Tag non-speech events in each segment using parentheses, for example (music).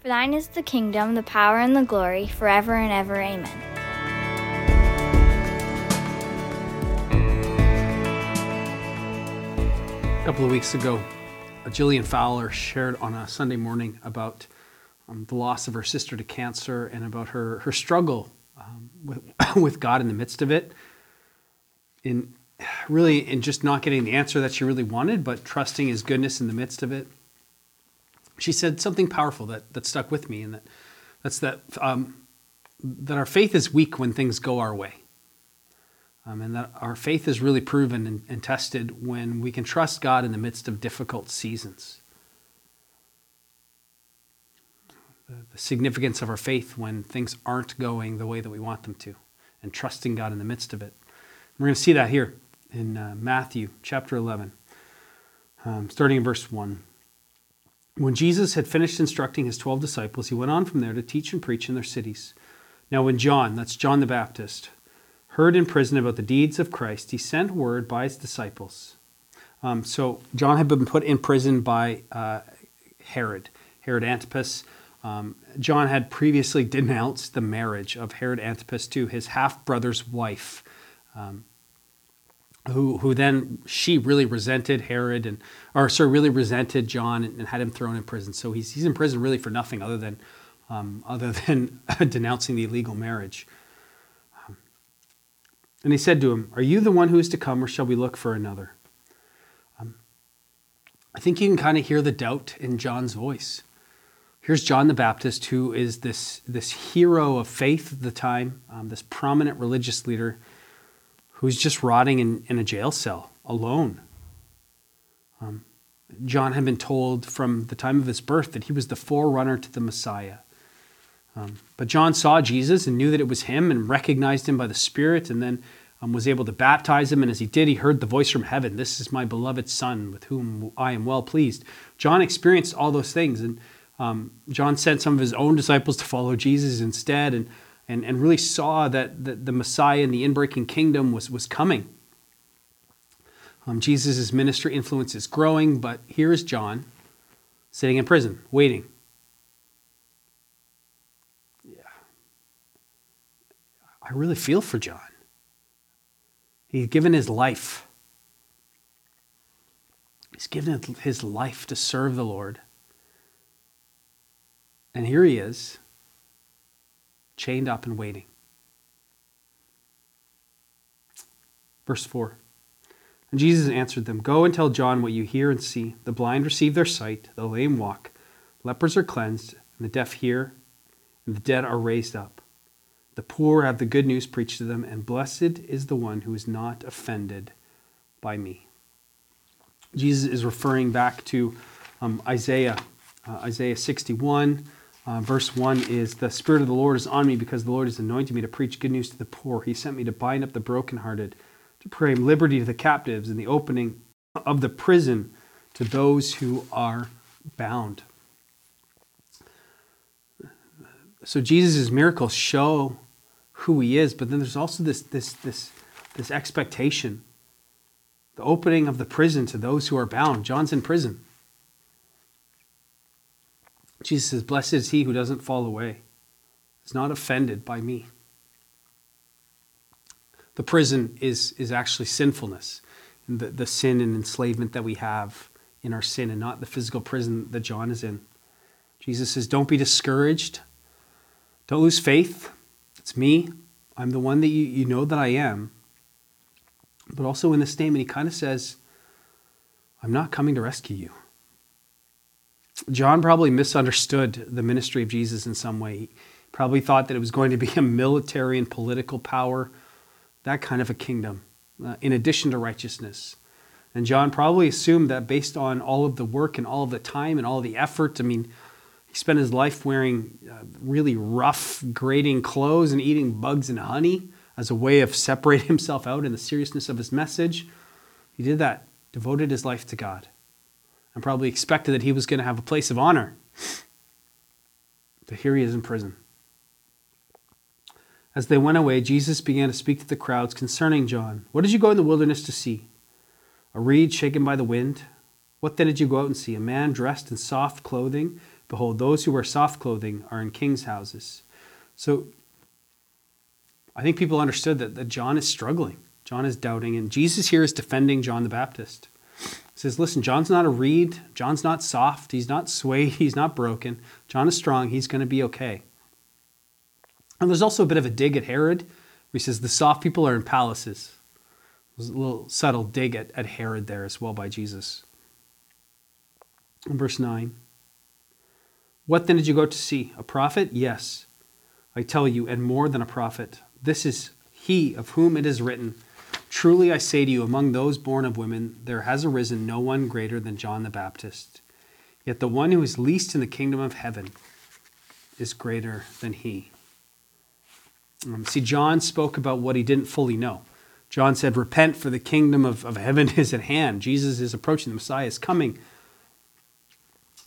For thine is the kingdom, the power, and the glory, forever and ever. Amen. A couple of weeks ago, Jillian Fowler shared on a Sunday morning about um, the loss of her sister to cancer and about her, her struggle um, with, (coughs) with God in the midst of it. In really, in just not getting the answer that she really wanted, but trusting His goodness in the midst of it. She said something powerful that, that stuck with me, and that that's that um, that our faith is weak when things go our way. Um, and that our faith is really proven and, and tested when we can trust God in the midst of difficult seasons. The, the significance of our faith when things aren't going the way that we want them to, and trusting God in the midst of it. We're going to see that here in uh, Matthew chapter 11, um, starting in verse 1. When Jesus had finished instructing his 12 disciples, he went on from there to teach and preach in their cities. Now, when John, that's John the Baptist, heard in prison about the deeds of Christ, he sent word by his disciples. Um, so, John had been put in prison by uh, Herod, Herod Antipas. Um, John had previously (laughs) denounced the marriage of Herod Antipas to his half brother's wife, um, who, who then she really resented Herod and, or sir really resented John and, and had him thrown in prison. So he's, he's in prison really for nothing other than, um, other (laughs) than denouncing the illegal marriage. And he said to him, Are you the one who is to come, or shall we look for another? Um, I think you can kind of hear the doubt in John's voice. Here's John the Baptist, who is this, this hero of faith at the time, um, this prominent religious leader who's just rotting in, in a jail cell alone. Um, John had been told from the time of his birth that he was the forerunner to the Messiah. Um, but John saw Jesus and knew that it was him and recognized him by the Spirit and then um, was able to baptize him. And as he did, he heard the voice from heaven This is my beloved Son with whom I am well pleased. John experienced all those things. And um, John sent some of his own disciples to follow Jesus instead and, and, and really saw that the, the Messiah and the inbreaking kingdom was, was coming. Um, Jesus' ministry influence is growing, but here is John sitting in prison, waiting Yeah. I really feel for John. He's given his life. He's given his life to serve the Lord. And here he is, chained up and waiting. Verse 4 And Jesus answered them Go and tell John what you hear and see. The blind receive their sight, the lame walk, lepers are cleansed, and the deaf hear, and the dead are raised up the poor have the good news preached to them, and blessed is the one who is not offended by me. Jesus is referring back to um, Isaiah, uh, Isaiah 61. Uh, verse 1 is The Spirit of the Lord is on me because the Lord has anointed me to preach good news to the poor. He sent me to bind up the brokenhearted, to proclaim liberty to the captives, and the opening of the prison to those who are bound. So Jesus' miracles show who he is, but then there's also this, this, this, this expectation the opening of the prison to those who are bound. John's in prison. Jesus says, Blessed is he who doesn't fall away, is not offended by me. The prison is, is actually sinfulness, the, the sin and enslavement that we have in our sin, and not the physical prison that John is in. Jesus says, Don't be discouraged. Don't lose faith. It's me. I'm the one that you, you know that I am. But also in the statement, he kind of says, I'm not coming to rescue you. John probably misunderstood the ministry of Jesus in some way. He probably thought that it was going to be a military and political power, that kind of a kingdom, uh, in addition to righteousness. And John probably assumed that based on all of the work and all of the time and all the effort, I mean, he spent his life wearing uh, really rough, grating clothes and eating bugs and honey as a way of separating (laughs) himself out in the seriousness of his message. He did that, devoted his life to God, and probably expected that he was going to have a place of honor. But here he is in prison. As they went away, Jesus began to speak to the crowds concerning John. What did you go in the wilderness to see? A reed shaken by the wind? What then did you go out and see? A man dressed in soft clothing? Behold, those who wear soft clothing are in kings' houses. So I think people understood that, that John is struggling. John is doubting, and Jesus here is defending John the Baptist. Says, Listen, John's not a reed. John's not soft. He's not swayed. (laughs) He's not broken. John is strong. He's going to be okay. And there's also a bit of a dig at Herod, where he says, The soft people are in palaces. There's a little subtle dig at, at Herod there as well by Jesus. In verse 9 What then did you go to see? A prophet? Yes, I tell you, and more than a prophet. This is he of whom it is written Truly I say to you, among those born of women, there has arisen no one greater than John the Baptist. Yet the one who is least in the kingdom of heaven is greater than he. Um, see, John spoke about what he didn't fully know. John said, Repent, for the kingdom of, of heaven (laughs) is at hand. Jesus is approaching, the Messiah is coming.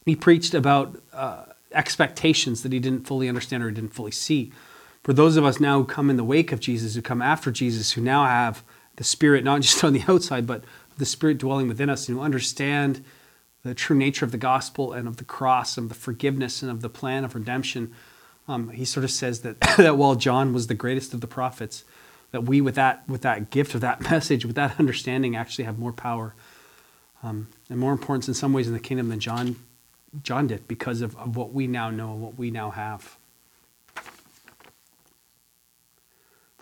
He preached about uh, expectations that he didn't fully understand or he didn't fully see. For those of us now who come in the wake of Jesus, who come after Jesus, who now have the Spirit, not just on the (laughs) outside, but the Spirit dwelling within us, and who understand the true nature of the gospel and of the cross and of the forgiveness and of the plan of redemption. Um, he sort of says that, (coughs) that while John was the greatest of the prophets, that we, with that, with that gift of that (laughs) message, with that understanding, actually have more power um, and more importance in some ways in the kingdom than John, John did because of, of what we now know and what we now have.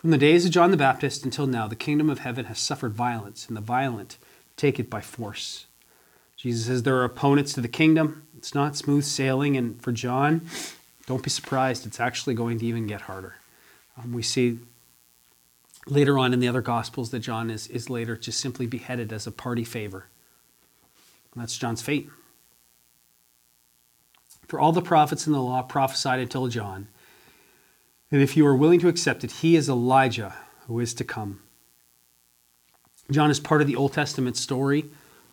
From the days of John the Baptist until now, the kingdom of heaven has suffered violence, and the violent take it by force. Jesus says there are opponents to the kingdom. It's not smooth sailing, and for John, don't be surprised, it's actually going to even get harder. Um, we see later on in the other Gospels that John is, is later just simply beheaded as a party favor. And that's John's fate. For all the prophets in the law prophesied until John. And if you are willing to accept it, he is Elijah who is to come. John is part of the Old Testament story,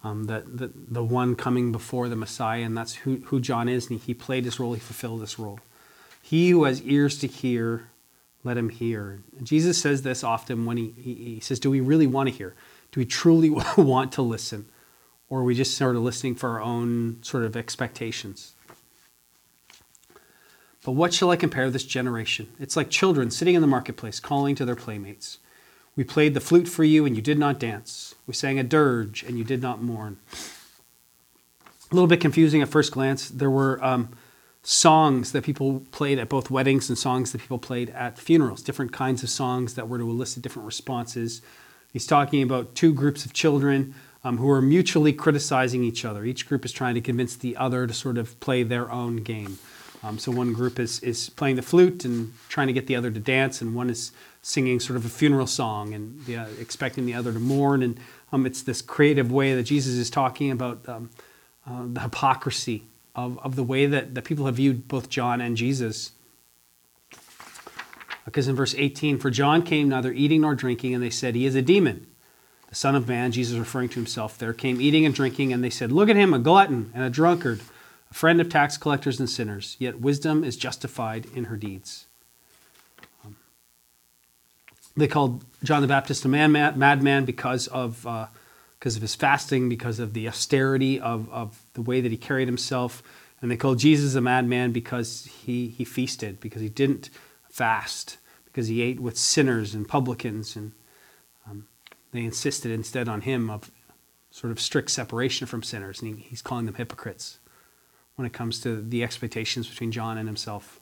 um, that, that the one coming before the Messiah, and that's who, who John is. And he played his role, he fulfilled this role. He who has ears to hear, let him hear. Jesus says this often when he, he, he says, Do we really want to hear? Do we truly (laughs) want to listen? Or are we just sort of listening for our own sort of expectations? But what shall I compare this generation? It's like children sitting in the marketplace calling to their playmates. We played the flute for you, and you did not dance. We sang a dirge, and you did not mourn. A little bit confusing at first glance. There were um, songs that people played at both weddings and songs that people played at funerals, different kinds of songs that were to elicit different responses. He's talking about two groups of children um, who are mutually criticizing each other. Each group is trying to convince the other to sort of play their own game. Um, so one group is, is playing the flute and trying to get the other to dance, and one is singing sort of a funeral song and the, uh, expecting the other to mourn. And um, it's this creative way that Jesus is talking about um, uh, the hypocrisy of, of the way that, that people have viewed both John and Jesus. Because in verse 18, for John came neither eating nor drinking, and they said, He is a demon. The Son of Man, Jesus referring to himself there, came eating and drinking, and they said, Look at him, a glutton and a drunkard a friend of tax collectors and sinners, yet wisdom is justified in her deeds. Um, they called John the Baptist a man, mad, madman because of, uh, because of his fasting, because of the austerity of, of the way that he carried himself. And they called Jesus a madman because he, he feasted, because he didn't fast, because he ate with sinners and publicans. And um, they insisted instead on him of sort of strict separation from sinners. And he, he's calling them hypocrites when it comes to the expectations between John and himself.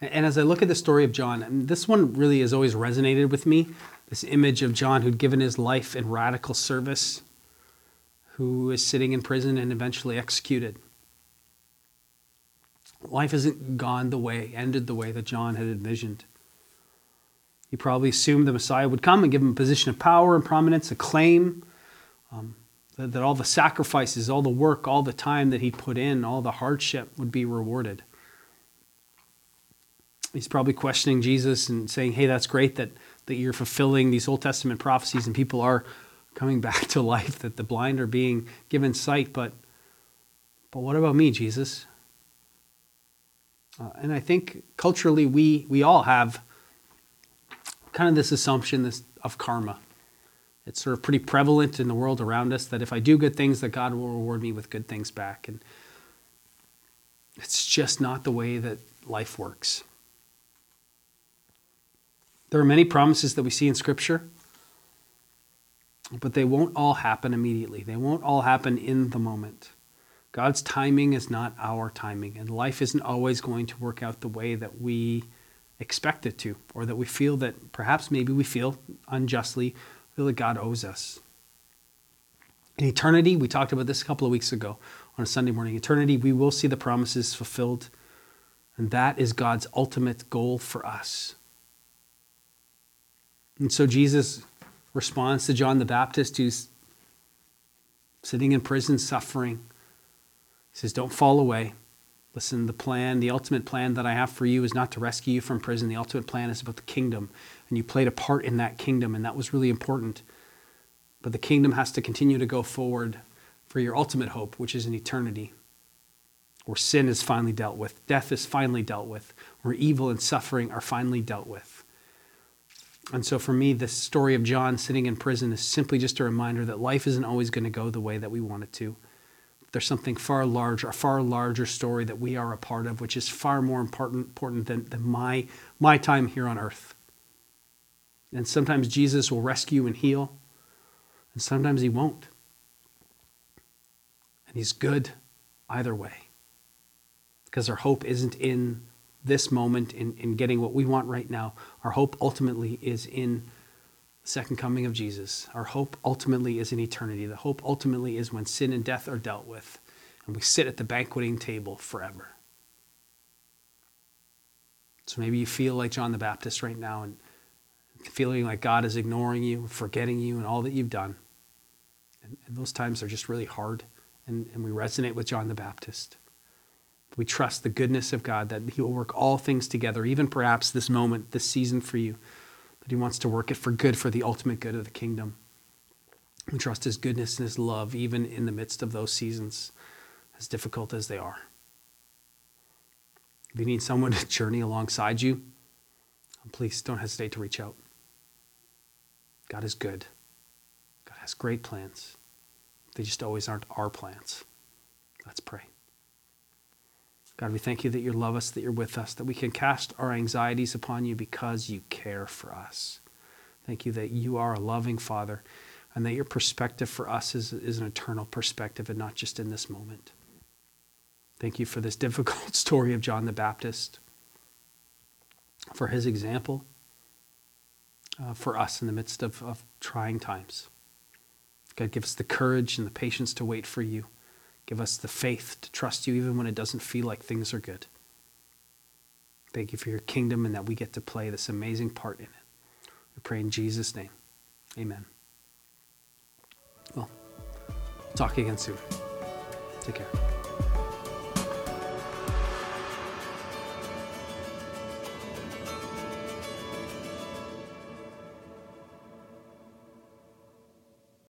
And as I look at the story of John, this one really has always resonated with me this image of John who'd given his life in radical service, who is sitting in prison and eventually executed. Life hasn't gone the way, ended the way that John had envisioned. He probably assumed the Messiah would come and give him a position of power and prominence, acclaim. Um, that, that all the sacrifices, all the work, all the time that he put in, all the hardship would be rewarded. He's probably questioning Jesus and saying, hey, that's great that, that you're fulfilling these Old Testament prophecies and people are coming (laughs) back to life, that the blind are being given sight, but, but what about me, Jesus? Uh, and I think culturally we, we all have kind of this assumption this, of karma it's sort of pretty prevalent in the world around us that if I do good things, that God will reward me with good things back. And It's just not the way that life works. There are many promises that we see in Scripture, but they won't all happen immediately. They won't all happen in the moment. God's timing is not our timing, and life isn't always going to work out the way that we expect it to, or that we feel that perhaps maybe we feel unjustly, feel that God owes us. In eternity, we talked about this a couple of weeks ago on a Sunday morning. Eternity, we will see the promises fulfilled, and that is God's ultimate goal for us. And so Jesus responds to John the Baptist, who's sitting in prison suffering. He says, Don't fall away. Listen, the plan, the ultimate plan that I have for you is not to rescue you from prison. The ultimate plan is about the kingdom. And you played a part in that kingdom, and that was really important. But the kingdom has to continue to go forward for your ultimate hope, which is in eternity, where sin is finally dealt with, death is finally dealt with, where evil and suffering are finally dealt with. And so for me, the story of John sitting in prison is simply just a reminder that life isn't always going to go the way that we want it to there's something far larger, a far larger story that we are a part of, which is far more important, important than, than my, my time here on earth. And sometimes Jesus will rescue and heal, and sometimes he won't. And he's good either way. Because our hope isn't in this moment, in, in getting what we want right now. Our hope ultimately is in the second coming of Jesus. Our hope ultimately is in eternity. The hope ultimately is when sin and death are dealt with and we sit at the banqueting table forever. So maybe you feel like John the Baptist right now and feeling like God is ignoring you, forgetting you, and all that you've done. And, and those times are just really hard, and, and we resonate with John the Baptist. We trust the goodness of God that He will work all things together, even perhaps this moment, this season for you that He wants to work it for good, for the ultimate good of the kingdom. We trust His goodness and His love, even in the midst of those seasons, as difficult as they are. If you need someone to (laughs) journey alongside you, please don't hesitate to reach out. God is good. God has great plans. They just always aren't our plans. Let's pray. God, we thank you that you love us, that you're with us, that we can cast our anxieties upon you because you care for us. Thank you that you are a loving Father and that your perspective for us is, is an eternal perspective and not just in this moment. Thank you for this (laughs) difficult story of John the Baptist, for his example, uh, for us in the midst of, of trying times. God, give us the courage and the patience to wait for you. Give us the faith to trust you even when it doesn't feel like things are good. Thank you for your kingdom and that we get to play this amazing part in it. We pray in Jesus' name. Amen. Well, talk again soon. Take care.